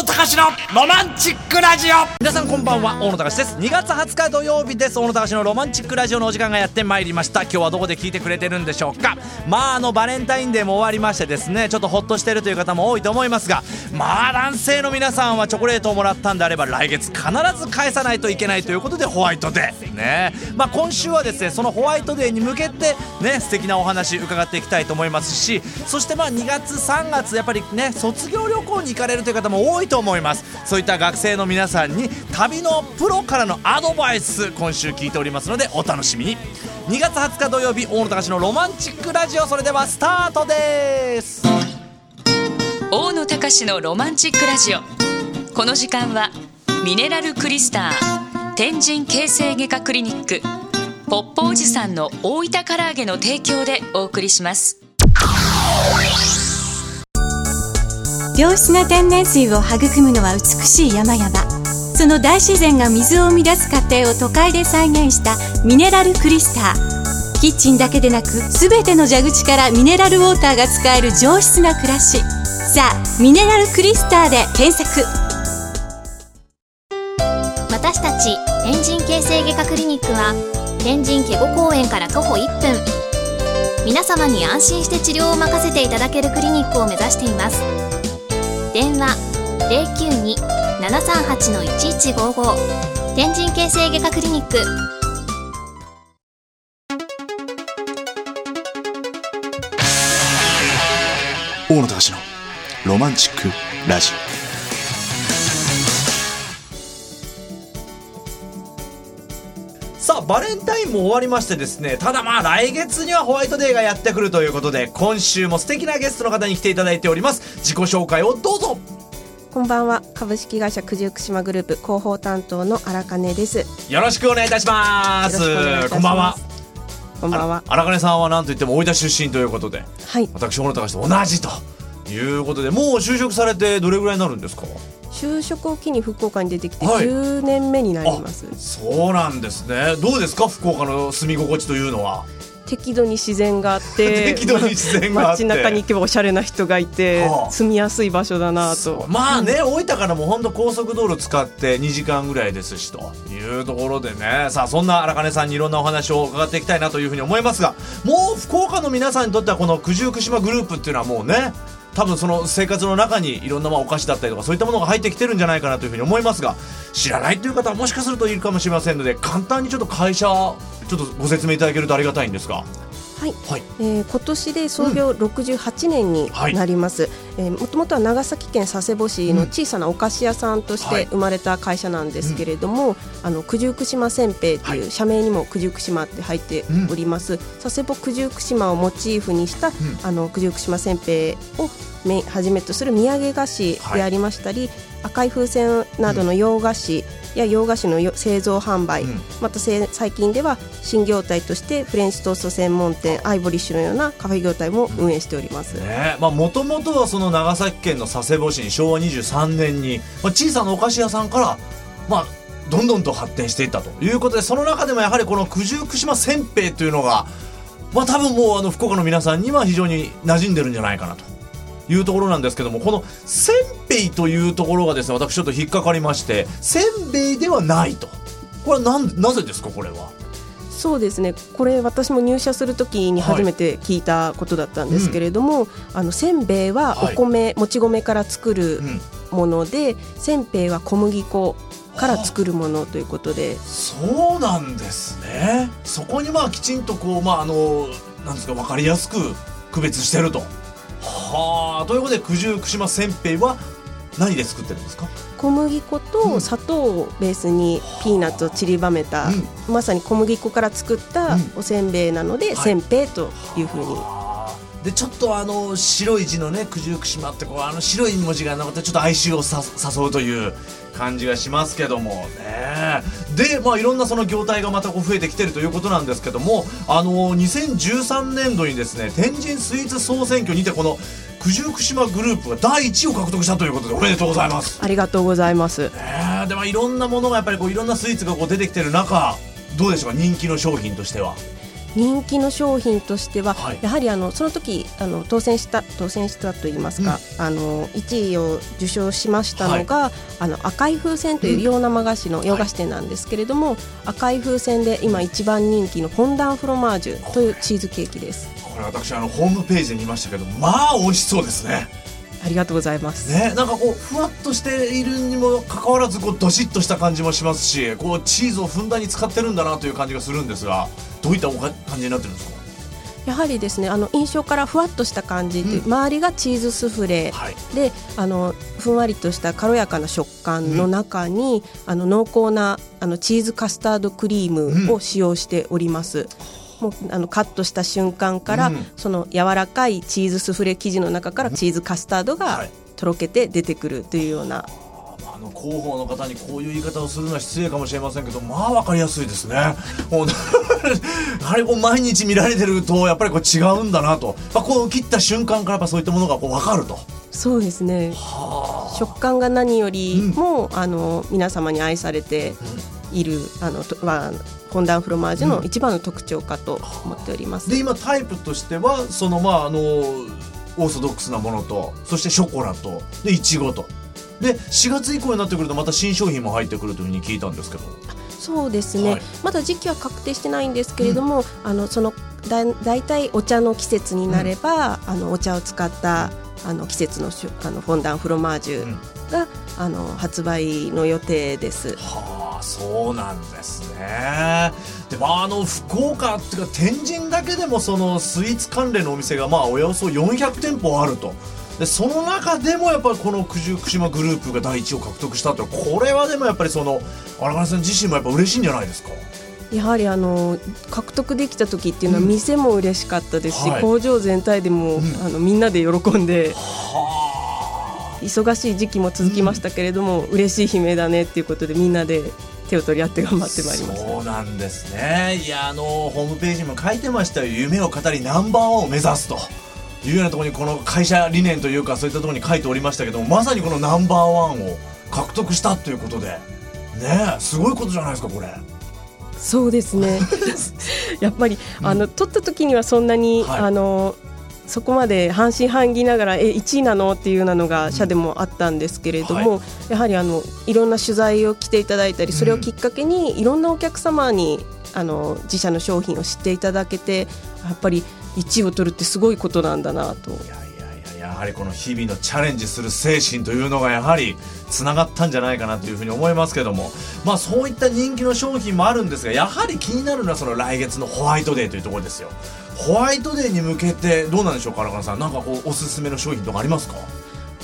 野隆のロマンチックラジオ。皆さんこんばんは大野隆です。2月20日土曜日です。大野隆のロマンチックラジオのお時間がやってまいりました。今日はどこで聞いてくれてるんでしょうか。まああのバレンタインデーも終わりましてですねちょっとホッとしてるという方も多いと思いますがまあ男性の皆さんはチョコレートをもらったんであれば来月必ず返さないといけないということでホワイトデーね。まあ今週はですねそのホワイトデーに向けてね素敵なお話伺っていきたいと思いますしそしてまあ2月3月やっぱりね卒業旅行に行かれるという方も多いと思います。そういった学生の皆さんに旅のプロからのアドバイス今週聞いておりますのでお楽しみに。2月20日土曜日大野隆のロマンチックラジオそれではスタートです。大野隆のロマンチックラジオ。この時間はミネラルクリスター天神形成外科クリニックポッポおじさんの大分唐揚げの提供でお送りします。良質な天然水を育むのは美しい山々。その大自然が水を生み出す過程を都会で再現したミネラルクリスター。キッチンだけでなく全ての蛇口からミネラルウォーターが使える上質な暮らし。さあミネラルクリスターで検索。私たち天神形成外科クリニックは天神ケゴ公園から徒歩1分。皆様に安心して治療を任せていただけるクリニックを目指しています。電話092-738-1155天神形成外科クリニック。大野隆のロマンチックラジオ。あバレンタインも終わりましてですねただまあ来月にはホワイトデーがやってくるということで今週も素敵なゲストの方に来ていただいております。自己紹介をどうぞ。こんばんは。株式会社九十福島グループ広報担当の荒金です。よろしくお願いいたします。こんばんは。こんばんは。荒金さんは何といっても大分出身ということではい。私小野隆と同じということでもう就職されてどれぐらいになるんですか？就職を機に福岡に出てきてはい。10年目になります、そうなんですね。どうですか？福岡の住み心地というのは？適度に自然があって 適度に自然があ街中に行けばおしゃれな人がいて、はあ。住みやすい場所だなと。まあね、大分からも本当高速道路使って2時間ぐらいですしというところでね。さあそんな荒金さんにいろんなお話を伺っていきたいなというふうに思いますがもう福岡の皆さんにとってはこの九十九島グループっていうのはもうね多分その生活の中にいろんなまあお菓子だったりとかそういったものが入ってきてるんじゃないかなというふうに思いますが知らないという方はもしかするといるかもしれませんので簡単にちょっと会社ちょっとご説明いただけるとありがたいんですが。はい、はい。えー今年で創業68年になります、えーもともとは長崎県佐世保市の小さなお菓子屋さんとしはい。て生まれた会社なんですけれども、あの九十九島せんべいという、はい。社名にも九十九島って入っております、佐世保九十九島をモチーフにした、あの九十九島せんべいをめはじめとする土産菓子でありましたり、赤い風船などの洋菓子や洋菓子のよ製造販売、うん。またせ最近では新業態としてフレンチトースト専門店アイボリッシュのようなカフェ業態も運営しております、ね。まあもともとはその長崎県の佐世保市に昭和23年に、まあ、小さなお菓子屋さんからまあどんどんと発展していったということでその中でもやはりこの九十九島せんべいというのがまあ多分もうあの福岡の皆さんには非常に馴染んでるんじゃないかなというところなんですけどもこのせんべいというところがですね私ちょっと引っかかりましてせんべいではないと。これはなんなぜですかこれは？そうですね。これ私も入社するときに初めて聞いたことだったんですけれども、あのせんべいはお米、もち米から作るうん。もので、せんべいは小麦粉から作るものということで。そうなんですね。そこにまあきちんとこうまああのなんですかわかりやすく区別してると。はあということで九十九島せんべいは何で作ってるんですか？小麦粉と砂糖をベースにピーナッツを散りばめた、まさに小麦粉から作ったうん。おせんべいなので、はい。せんべいというふうに。はあ。でちょっとあの白い字のね九十九島ってこうあの白い文字がなくてちょっと哀愁をさ誘うという感じがしますけども。ねでまあいろんなその業態がまたこう増えてきてるということなんですけどもあの2013年度にですね天神スイーツ総選挙にてこの九十九島グループが第1位を獲得したということでおめでとうございます。ありがとうございます。えー、でもいろんなものがやっぱりこういろんなスイーツがこう出てきてる中どうでしょうか？人気の商品としては。人気の商品としては、はい。やはりあのその時あの当選した当選したといいますか、あの1位を受賞しましたのが、あの赤い風船という洋生菓子の洋菓子店なんですけれども、赤い風船で今一番人気のフォンダンフロマージュというチーズケーキです。これ私あのホームページで見ましたけどまあ美味しそうですね。ありがとうございます。ねなんかこうふわっとしているにもかかわらずこうどしっとした感じもしますしこうチーズをふんだんに使ってるんだなという感じがするんですがどういった感じになってるんですか？やはりですねあの印象からふわっとした感じで、うん。周りがチーズスフレ、はい。であのふんわりとした軽やかな食感の中に、あの濃厚なあのチーズカスタードクリームを使用しております。もうあのカットした瞬間から、うん。その柔らかいチーズスフレ生地の中からチーズカスタードがはい。とろけて出てくるというような、あの広報の方にこういう言い方をするのは失礼かもしれませんけどまあ分かりやすいですね。もうやはりこう毎日見られてるとやっぱりこう違うんだなと、まあ、こう切った瞬間からやっぱそういったものがこう分かると。そうですね。食感が何よりも、あの皆様に愛されている、あのとはフォンダンフロマージュの一番の特徴かと思っております。で今タイプとしてはそのまああのオーソドックスなものとそしてショコラとでいちごとで4月以降になってくるとまた新商品も入ってくるというふうに聞いたんですけど。そうですね、はい。まだ時期は確定してないんですけれども、あのそのだだいたいお茶の季節になれば、あのお茶を使ったあの季節のしゅあのフォンダンフロマージュが、あの発売の予定です。はあそうなんですね。でまああの福岡っていうか天神だけでもそのスイーツ関連のお店がまあおよそ400店舗あるとでその中でもやっぱりこの九十九島グループが第一を獲得したとこれはでもやっぱりその荒川さん自身もやっぱ嬉しいんじゃないですか？やはりあの獲得できた時っていうのは店も嬉しかったですし、はい。工場全体でも、あのみんなで喜んで忙しい時期も続きましたけれども、嬉しい悲鳴だねっていうことでみんなで手を取り合って頑張ってまいりました。そうなんですね。いやあのホームページにも書いてましたよ。夢を語りナンバーワンを目指すというようなところにこの会社理念というかそういったところに書いておりましたけどもまさにこのナンバーワンを獲得したということでねえすごいことじゃないですかこれ。そうですね。やっぱり、あの取った時にはそんなに、はい。あのそこまで半信半疑ながらえ1位なのっていうようなのが社でもあったんですけれども、はやはりあのいろんな取材を来ていただいたりそれをきっかけにいろんなお客様にあの自社の商品を知っていただけてやっぱり1位を取るってすごいことなんだなと。いやいやいややはりこの日々のチャレンジする精神というのがやはりつながったんじゃないかなというふうに思いますけども。まあそういった人気の商品もあるんですがやはり気になるのはその来月のホワイトデーというところですよ。ホワイトデーに向けてどうなんでしょうか荒川さん。なんかこうおすすめの商品とかありますか？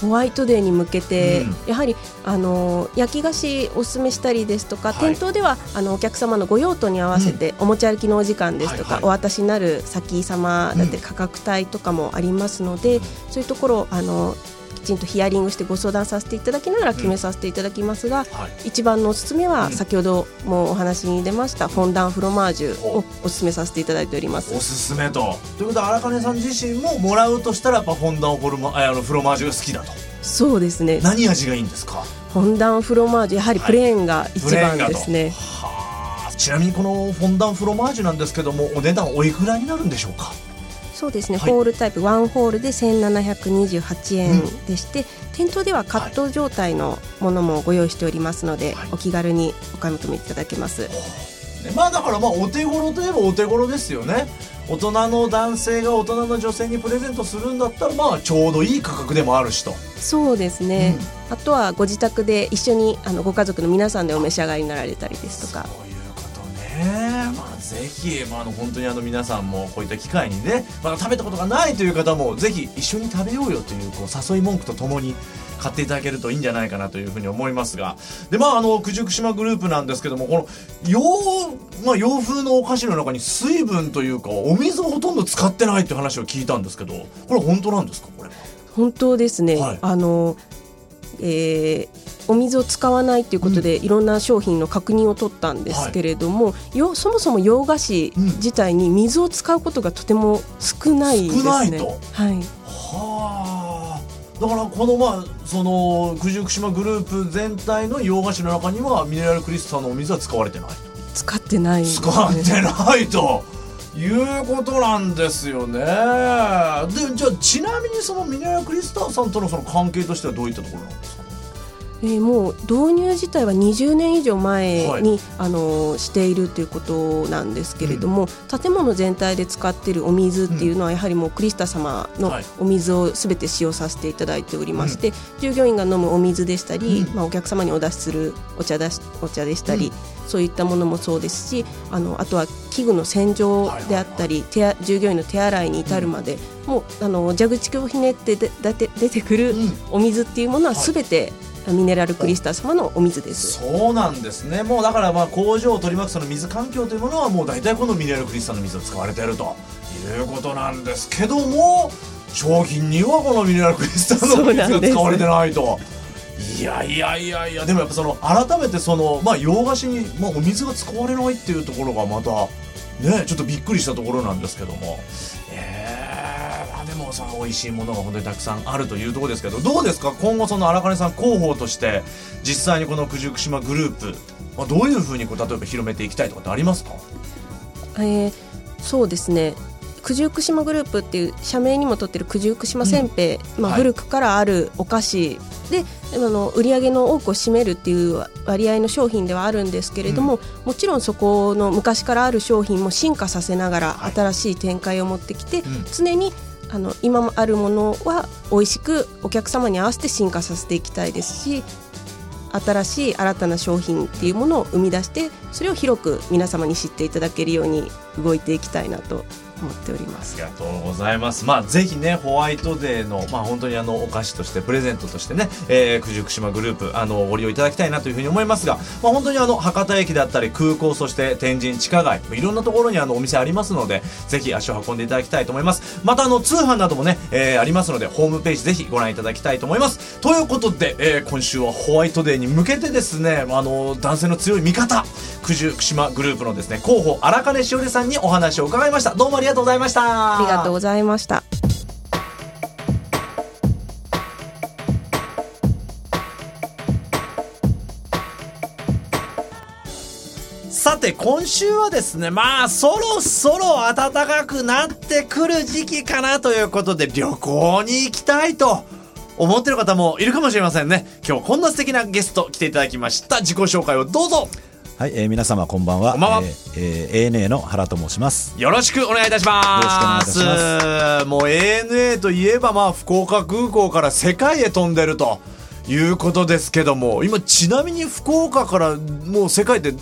ホワイトデーに向けて、うん。やはりあの焼き菓子おすすめしたりですとか、はい。店頭ではあのお客様のご用途に合わせて、お持ち歩きのお時間ですとか、はいはい。お渡しになる先様だって価格帯とかもありますので、そういうところをあのきちんとヒアリングしてご相談させていただきながら決めさせていただきますが、はい。一番のおすすめは、うん。先ほどもお話に出ましたフォンダンフロマージュをおすすめさせていただいております。おすすめと。ということは荒金さん自身ももらうとしたらやっぱフォンダンフォルマああのフロマージュが好きだと。そうですね。何味がいいんですか？フォンダンフロマージュやはりプレーンが一番ですね。はあ。ちなみにこのフォンダンフロマージュなんですけどもお値段おいくらになるんでしょうか？そうですね、はい。ホールタイプワンホールで1728円でして、店頭ではカット状態のものもご用意しておりますので、はい。お気軽にお買い求めいただけます。ねまあだからまあお手頃といえばお手頃ですよね。大人の男性が大人の女性にプレゼントするんだったらまあちょうどいい価格でもあるしと。そうですね、あとはご自宅で一緒にあのご家族の皆さんでお召し上がりになられたりですとか。そういまあぜひ、まあ、あの本当にあの皆さんもこういった機会にねまだ食べたことがないという方もぜひ一緒に食べようよというこう誘い文句とともに買っていただけるといいんじゃないかなというふうに思いますが。でまああの九十九島グループなんですけどもこの洋,、まあ、洋風のお菓子の中に水分というかお水をほとんど使ってないっていう話を聞いたんですけどこれ本当なんですかこれは？本当ですね、はい。あのえーお水を使わないということで、いろんな商品の確認を取ったんですけれども、よそもそも洋菓子自体に水を使うことがとても少ないですね。少ないと。はい。はあ。だからこのまあその九十九島グループ全体の洋菓子の中にはミネラルクリスタルのお水は使われてないと。使ってないです使ってないと。いうことなんですよね。でじゃあちなみにそのミネラルクリスターさんとのその関係としてはどういったところなんですか？えーもう導入自体は20年以上前に、はい。あのしているということなんですけれども、建物全体で使っているお水っていうのはやはりもうクリスタ様のはい。お水をすべて使用させていただいておりまして、従業員が飲むお水でしたり、まあ、お客様にお出しするお茶だしお茶でしたり、そういったものもそうですしあのあとは器具の洗浄であったり、手あ従業員の手洗いに至るまで、もうあの蛇口をひねってでだて出てくるお水っていうものはすべて、ミネラルクリスタ様のお水です。そうなんですねもうだからまあ工場を取り巻くその水環境というものはもう大体このミネラルクリスタルの水を使われているということなんですけども商品にはこのミネラルクリスタルの水が使われてないと。いやいやいやいやでもやっぱその改めてそのまあ洋菓子に、まあ、お水が使われないっていうところがまたねちょっとびっくりしたところなんですけどもえー、もさ美味しいものが本当にたくさんあるというところですけどどうですか？今後その荒金さん広報として実際にこの九十九島グループ、まあ、どういうふうにこう例えば広めていきたいとかってありますか？えーそうですね。九十九島グループっていう社名にもとってる九十九島せんべい、まあ、はい。古くからあるお菓子。で、あの売り上げの多くを占めるっていう割合の商品ではあるんですけれども、もちろんそこの昔からある商品も進化させながらはい。新しい展開を持ってきて、ん。常にあの今もあるものは美味しくお客様に合わせて進化させていきたいですし新しい新たな商品っていうものを生み出してそれを広く皆様に知っていただけるように動いていきたいなと思っておりますあり。がとうございます。まあぜひねホワイトデーのまあ本当にあのお菓子としてプレゼントとしてね、えー、九十九島グループあのご利用いただきたいなというふうに思いますが、まあ本当にあの博多駅だったり空港そして天神地下街いろんなところにあのお店ありますのでぜひ足を運んでいただきたいと思います。またあの通販などもね、えーありますのでホームページぜひご覧いただきたいと思います。ということで、えー今週はホワイトデーに向けてですねあの男性の強い味方九十九島グループのですね広報荒金しおりさんにお話を伺いました。どうもありりがとうございました。ありがとうございました。さて今週はですねまあそろそろ暖かくなってくる時期かなということで旅行に行きたいと思ってる方もいるかもしれませんね今日こんな素敵なゲスト来ていただきました自己紹介をどうぞはい、えー皆様こんばんは。こんばんは。えーえー ANA の原と申します。よろしくお願いいたします。よろしくお願いいたしもう ANA といえばまあ福岡空港から世界へ飛んでるということですけども今ちなみに福岡からもう世界って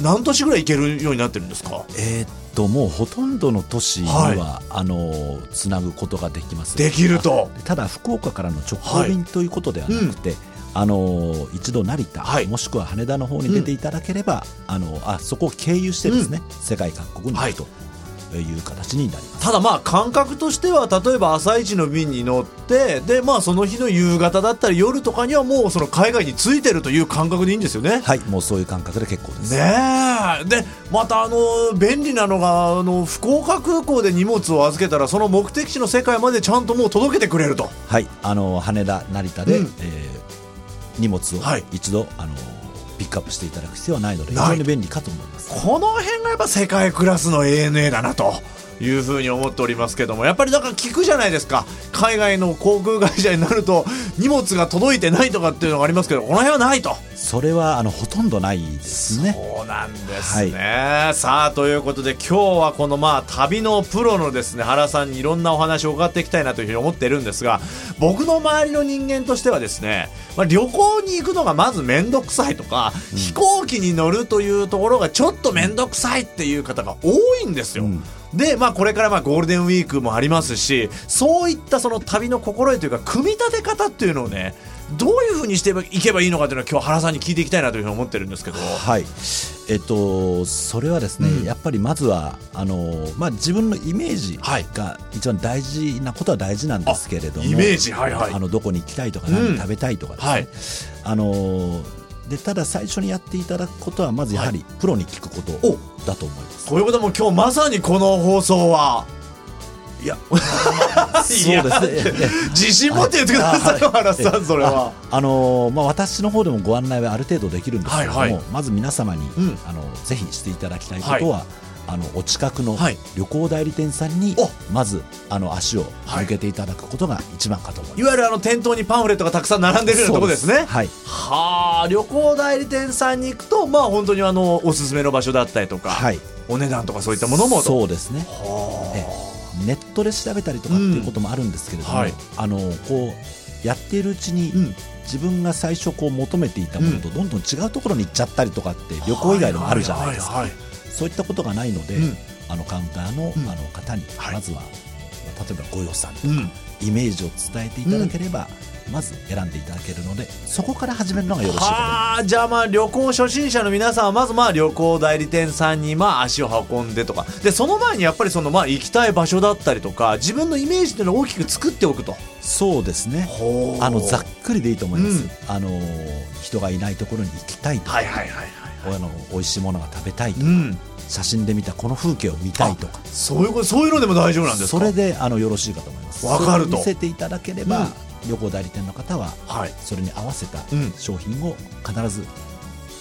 何都市ぐらい行けるようになってるんですか？えーっともうほとんどの都市には、はあのーつなぐことができます。できると。ただ福岡からの直行便ということではなくて、あのー一度成田、はい。もしくは羽田の方に出ていただければ、あのあそこを経由してですね、世界各国に行くとい。う形になります。ただまあ感覚としては例えば朝一の便に乗ってでまあその日の夕方だったり夜とかにはもうその海外に着いてるという感覚でいいんですよね。はい、もうそういう感覚で結構です。ねえ。でまたあの便利なのがあの福岡空港で荷物を預けたらその目的地の世界までちゃんともう届けてくれると。はい、あの羽田、成田で、うん。えー荷物をはい一度、あのピックアップしていただく必要はないので、非常に便利かと思います。この辺がやっぱ世界クラスの ANA だなというふうに思っておりますけどもやっぱりだから聞くじゃないですか海外の航空会社になると荷物が届いてないとかっていうのがありますけどこの辺はないと。それはあのほとんどないですね。そうなんですね、さあということで今日はこのまあ旅のプロのですね原さんにいろんなお話を伺っていきたいなというふうに思ってるんですが僕の周りの人間としてはですね、まあ、旅行に行くのがまず面倒くさいとか、飛行機に乗るというところがちょっと面倒くさいっていう方が多いんですよ。うんで、まあ、これからまあゴールデンウィークもありますしそういったその旅の心得というか組み立て方っていうのをねどういうふうにしていけばいいのかというのは今日原さんに聞いていきたいなというふうに思ってるんですけど。はい、えっと、それはですね、うん。やっぱりまずはあの、まあ、自分のイメージはい。が一番大事なことは大事なんですけれども、イメージ。はいはい。あのどこに行きたいとか、うん。何食べたいとかですね、はい。あのでただ最初にやっていただくことはまずやはりプロに聞くことおだと思います。ということはもう今日まさにこの放送は。いや、そうですね。自信持って言ってくださいよ、原さん、それは。あのまあ、私の方でもご案内はある程度できるんですけれども、はいはい。まず皆様に、うん。あのぜひしていただきたいことは、あのお近くのはい。旅行代理店さんにお。まずあの足を向けていただくことが一番かと思います。いわゆるあの店頭にパンフレットがたくさん並んでるようなとこですね。はい、はあ旅行代理店さんに行くとまあ本当にあのおすすめの場所だったりとか、はい、お値段とかそういったものもと。そうですね。はあ。ええネットで調べたりとかっていうこともあるんですけれども、うんはい。あのこうやっているうちに、うん。自分が最初こう求めていたものとどんどん違うところに行っちゃったりとかって旅行以外でもあるじゃないですか、そういったことがないので、うん。あのカウンターの,、うん。あの方にはい。まずは、例えばご予算とか、うん。イメージを伝えていただければ、まず選んでいただけるのでそこから始めるのがよろしい。はあじゃあまあ旅行初心者の皆さんはまずまあ旅行代理店さんにまあ足を運んでとか。でその前にやっぱりそのまあ行きたい場所だったりとか自分のイメージっていうのを大きく作っておくと。そうですね。ほあのざっくりでいいと思います、うん。あの人がいないところに行きたいとか、はいはいはいはいあの美味しいものが食べたいとか、うん。写真で見たこの風景を見たいとか。そういうことそういうのでも大丈夫なんですかそれであのよろしいかと思いますわかると見せていただければ、うん旅行代理店の方ははい。それに合わせたうん。商品を必ず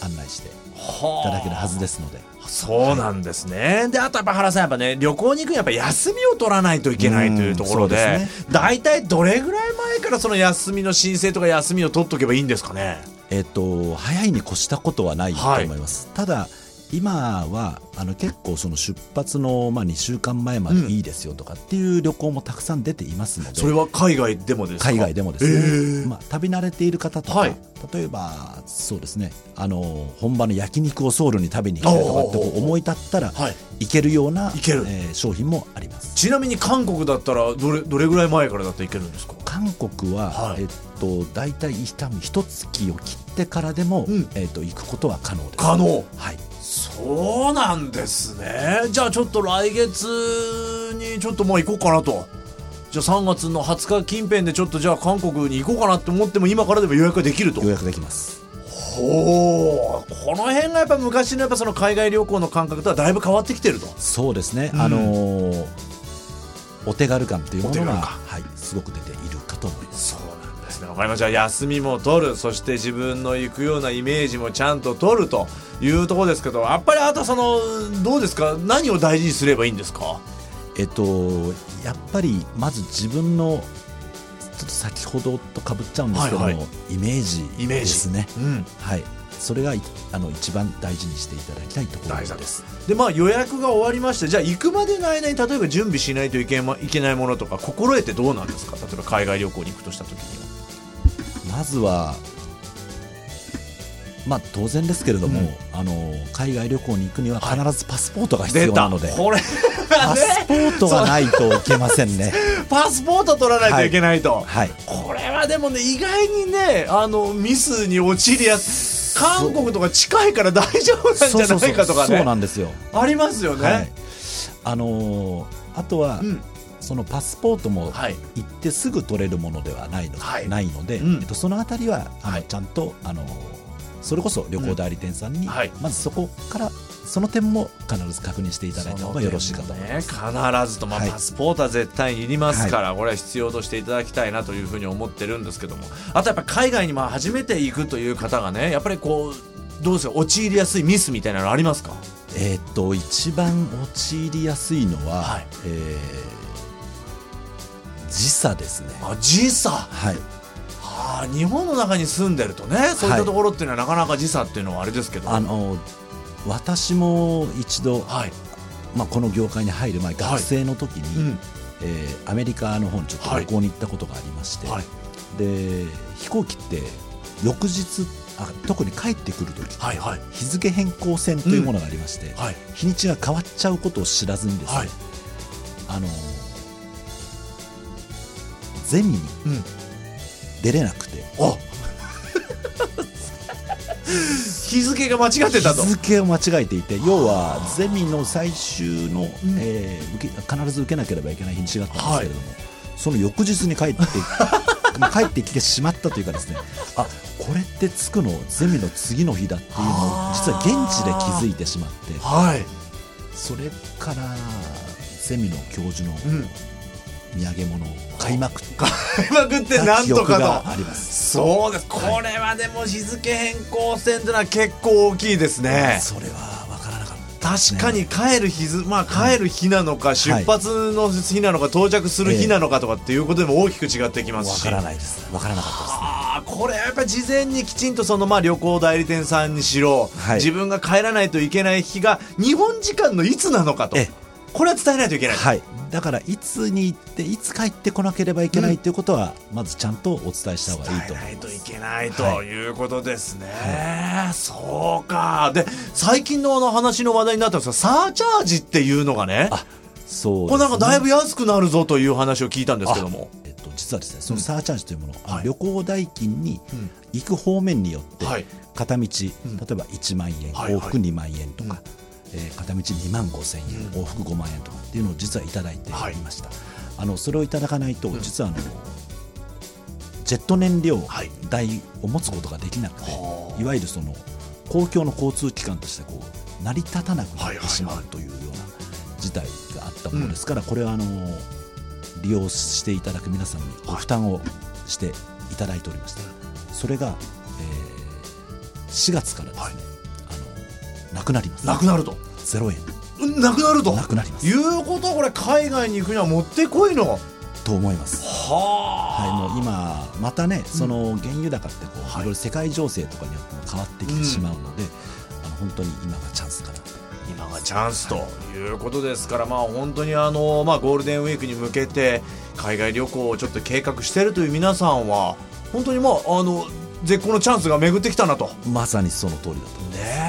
案内していはただけるはずですので、そうなんですね、であとやっぱ原さんやっぱね旅行に行くにはやっぱ休みを取らないといけないというところでうんそうです大体どれぐらい前からその休みの申請とか休みを取っとけばいいんですかね？えっ、と早いに越したことはないと思います、ただ今はあの結構その出発の、まあ、2週間前までいいですよとかっていう旅行もたくさん出ていますので、それは海外でもですか？海外でもですね、えー。まあ、旅慣れている方とか、はい。例えばそうですね。あの本場の焼肉をソウルに食べに行きたいとかって思い立ったらはい。行けるような、いける。えー商品もあります。ちなみに韓国だったらどれどれぐらい前からだっいけるんですか？韓国は、はい。えっと大体多分一月を切ってからでも、うん。えっと行くことは可能です。可能。はいそうなんですね。じゃあちょっと来月にちょっともう行こうかなと。じゃあ3月の20日近辺でちょっとじゃあ韓国に行こうかなって思っても今からでも予約ができると。予約できます。ほう。この辺がやっぱ昔のやっぱその海外旅行の感覚とはだいぶ変わってきてると。そうですね、うん。あのーお手軽感というものが、はい、すごく出ているかと思いますわかりました。じゃあ休みも取る。そして自分の行くようなイメージもちゃんと取るというところですけどやっぱりあとそのどうですか？何を大事にすればいいんですか？えっとやっぱりまず自分のちょっと先ほどとかぶっちゃうんですけども、はいはい。イメージイメージ。ですねうん。はい。それがいあの一番大事にしていただきたいところです。でまあ予約が終わりましてじゃあ行くまでの間に例えば準備しないといけ,、ま、いけないものとか心得てどうなんですか？例えば海外旅行に行くとした時にはまずはまあ当然ですけれども、うん。あの海外旅行に行くには必ずパスポートが必要なので、これパスポートがないといけませんね。パスポート取らないといけないと、はい。これはでもね意外にねあのミスに陥りやす韓国とか近いから大丈夫なんじゃないかとかそうそうねなんですよ。ありますよね、はい。あのーあとは、うんそのパスポートもはい。行ってすぐ取れるものではないの,、はい。ないので、うん。えっと、そのあたりはあの、はい。ちゃんとあのそれこそ旅行代理店さんに、まずそこからその点も必ず確認していただいた方がよろしいかと思います。ね、必ずと、まあはい。パスポートは絶対にいりますから、これは必要としていただきたいなというふうに思ってるんですけども。あとやっぱ海外にまあ初めて行くという方がねやっぱりこうどうですか？陥りやすいミスみたいなのありますか？えっと一番陥りやすいのは、はい。えー時差ですね。あ時差？はい、はあ日本の中に住んでるとねそういったところっていうのはなかなか時差っていうのはあれですけど。あの私も一度、はい、まあ、この業界に入る前学生の時に、うん。えーアメリカの方にちょっと旅行に行ったことがありまして、はい。で飛行機って翌日あ特に帰ってくる時はいはい。日付変更線というものがありまして、はい。日にちが変わっちゃうことを知らずにですね、はい。あのゼミにうん。出れなくて、あ日付が間違ってたと。日付を間違えていて要はゼミの最終の、えー受け必ず受けなければいけない日にちがあったんですけれども、その翌日に帰ってまあ 帰ってきてしまったというかですねあこれって着くのゼミの次の日だっていうのを実は現地で気づいてしまってはい。それからゼミの教授のうん土産物を買いまくっ買いまくってたなんとかあります。とそうです。これはでも日付変更線というのは結構大きいですね。それは分からなかっ確かに帰る日ず、まあ、帰る日なのか、出発の日なのか、到着する日なのかとかっていうことでも大きく違ってきますし。わからないです。わからなかったですね。これやっぱり事前にきちんとそのまあ旅行代理店さんにしろ、はい。自分が帰らないといけない日が日本時間のいつなのかと。ええこれは伝えないといけない、はい。だからいつに行っていつ帰ってこなければいけないということは、まずちゃんとお伝えした方がいいと伝えないとい思いますけないとはい。いうことですね、そうか。で最近のあの話の話題になったんですがサーチャージっていうのがねあそうこれなんかだいぶや安くなるぞという話を聞いたんですけども。えっと、実はですねそのサーチャージというもの、あのはい。旅行代金にうん。行く方面によって、はい。片道、ん。例えば1万円、はいはい。往復2万円とか、えー片道2万5千円、往復5万円とかっていうのを実はいただいていました、あのそれをいただかないと、実はあのジェット燃料はい。代を持つことができなくて、はいわゆるその公共の交通機関としてこう成り立たなくなはいはいはいってしまうというような事態があったものですから、これはあの利用していただく皆さんにご負担をしていただいておりました、それが、えー4月からですね、あのなくなります。なくなると。0円。うんなくなると。なくなります。いうことはこれ海外に行くにはもってこいの。はと思います。あ。はい、もう今またねその原油高ってこう、はい。い、ろいろ世界情勢とかによっても変わってきてしまうので、あの本当に今がチャンスかな。今がチャンスということですから、まあ本当にあの、まあ、ゴールデンウィークに向けて海外旅行をちょっと計画しているという皆さんは本当にまああの絶好のチャンスが巡ってきたなと。まさにその通りだと思います、ねえ、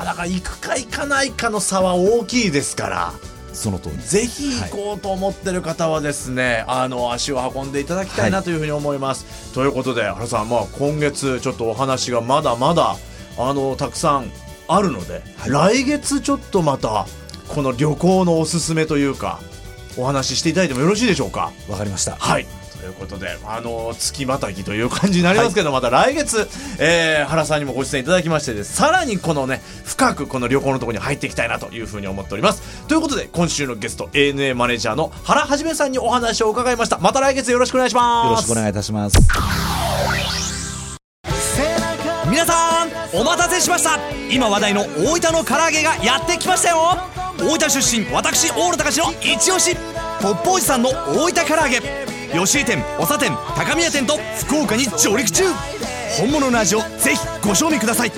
まあだから行くか行かないかの差は大きいですから。その通りぜひ行こうと思ってる方はですね、あの足を運んでいただきたいなというふうに思います。ということで原さん、まあ、今月ちょっとお話がまだまだあのたくさんあるので、来月ちょっとまたこの旅行のおすすめというかお話ししていただいてもよろしいでしょうか？わかりましたはいということで、あの月またぎという感じになりますけど、また来月、えー原さんにもご出演いただきましてさらにこのね深くこの旅行のところに入っていきたいなというふうに思っております。ということで今週のゲスト ANA マネージャーの原はじめさんにお話を伺いました。また来月よろしくお願いします。よろしくお願いいたします。皆さんお待たせしました。今話題の大分の唐揚げがやってきましたよ。大分出身私大野隆の一押し。ポップおじさんの大分唐揚げ吉井店長店高宮店と福岡に上陸中。本物の味をぜひご賞味ください。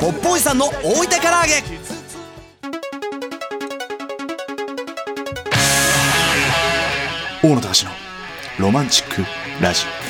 ポップおじさんの大分唐揚げ。大野隆のロマンチックラジ。オ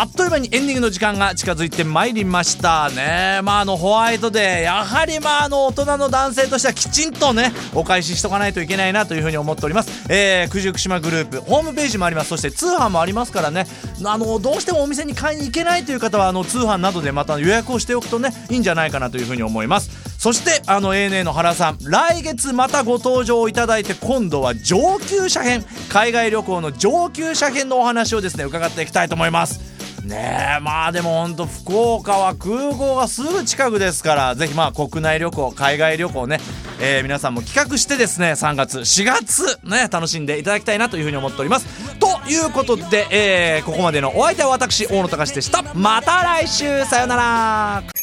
あっという間にエンディングの時間が近づいてまいりました。ね。まああのホワイトデーやはりまああの大人の男性としてはきちんとねお返ししとかないといけないなというふうに思っております。えー、九十九島グループホームページもあります。そして通販もありますからね。あのどうしてもお店に買いに行けないという方はあの通販などでまた予約をしておくとねいいんじゃないかなというふうに思います。そしてあの ANA の原さん来月またご登場いただいて今度は上級者編海外旅行の上級者編のお話をですね伺っていきたいと思います。ねえまあでもほんと福岡は空港がすぐ近くですからぜひまあ国内旅行海外旅行ね、えー皆さんも企画してですね3月4月ね楽しんでいただきたいなというふうに思っております。ということで、えーここまでのお相手は私大野隆でした。また来週さよなら。